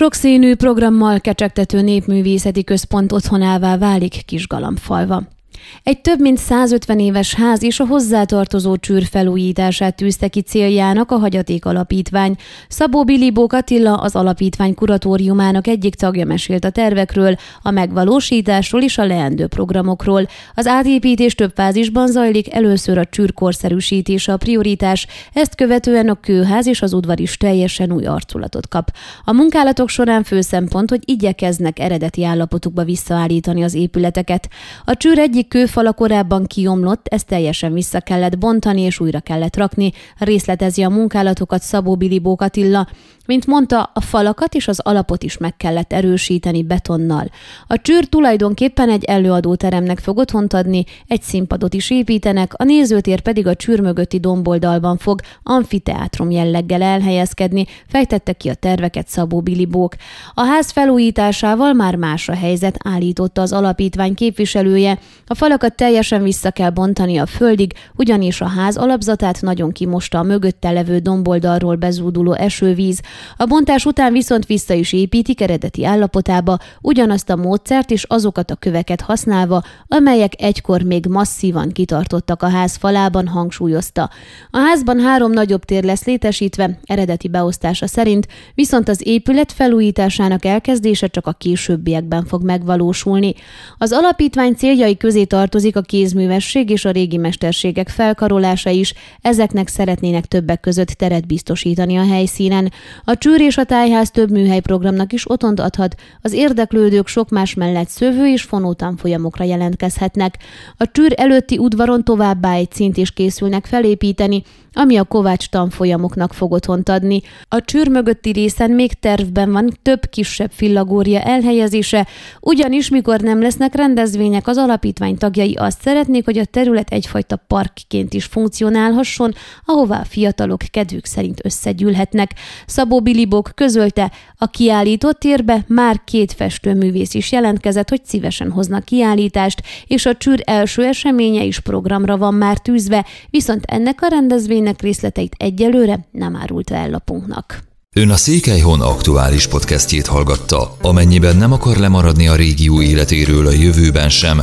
Sokszínű programmal kecsegtető népművészeti központ otthonává válik Kisgalambfalva. Egy több mint 150 éves ház és a hozzátartozó csűr felújítását tűzte ki céljának a Hagyaték Alapítvány. Szabó Bilibó Katilla, az alapítvány kuratóriumának egyik tagja mesélt a tervekről, a megvalósításról és a leendő programokról. Az átépítés több fázisban zajlik, először a csűr korszerűsítése a prioritás, ezt követően a kőház és az udvar is teljesen új arculatot kap. A munkálatok során fő szempont, hogy igyekeznek eredeti állapotukba visszaállítani az épületeket. A csűr egyik kőfala korábban kiomlott, ezt teljesen vissza kellett bontani és újra kellett rakni, részletezi a munkálatokat Szabó Bilibó Katilla. Mint mondta, a falakat és az alapot is meg kellett erősíteni betonnal. A csűr tulajdonképpen egy előadóteremnek fog otthont adni, egy színpadot is építenek, a nézőtér pedig a csűr mögötti domboldalban fog amfiteátrum jelleggel elhelyezkedni, fejtette ki a terveket Szabó Bilibók. A ház felújításával már más a helyzet, állította az alapítvány képviselője. A falakat teljesen vissza kell bontani a földig, ugyanis a ház alapzatát nagyon kimosta a mögötte levő domboldalról bezúduló esővíz. A bontás után viszont vissza is építik eredeti állapotába, ugyanazt a módszert és azokat a köveket használva, amelyek egykor még masszívan kitartottak a ház falában, hangsúlyozta. A házban három nagyobb tér lesz létesítve, eredeti beosztása szerint, viszont az épület felújításának elkezdése csak a későbbiekben fog megvalósulni. Az alapítvány céljai közé tartozik a kézművesség és a régi mesterségek felkarolása is, ezeknek szeretnének többek között teret biztosítani a helyszínen. A csűr és a tájház több műhely programnak is otthont adhat, az érdeklődők sok más mellett szövő és fonótanfolyamokra jelentkezhetnek. A csűr előtti udvaron továbbá egy szint is készülnek felépíteni, ami a Kovács tanfolyamoknak fog otthont adni. A csűr mögötti részen még tervben van több kisebb fillagória elhelyezése, ugyanis mikor nem lesznek rendezvények, az alapítvány tagjai azt szeretnék, hogy a terület egyfajta parkként is funkcionálhasson, ahová a fiatalok kedvük szerint összegyűlhetnek. Szabó Bilibok közölte, a kiállított térbe már két festőművész is jelentkezett, hogy szívesen hoznak kiállítást, és a csűr első eseménye is programra van már tűzve, viszont ennek a rendezvénynek részleteit egyelőre nem árult el lapunknak. Ön a Székelyhon aktuális podcastjét hallgatta. Amennyiben nem akar lemaradni a régió életéről a jövőben sem,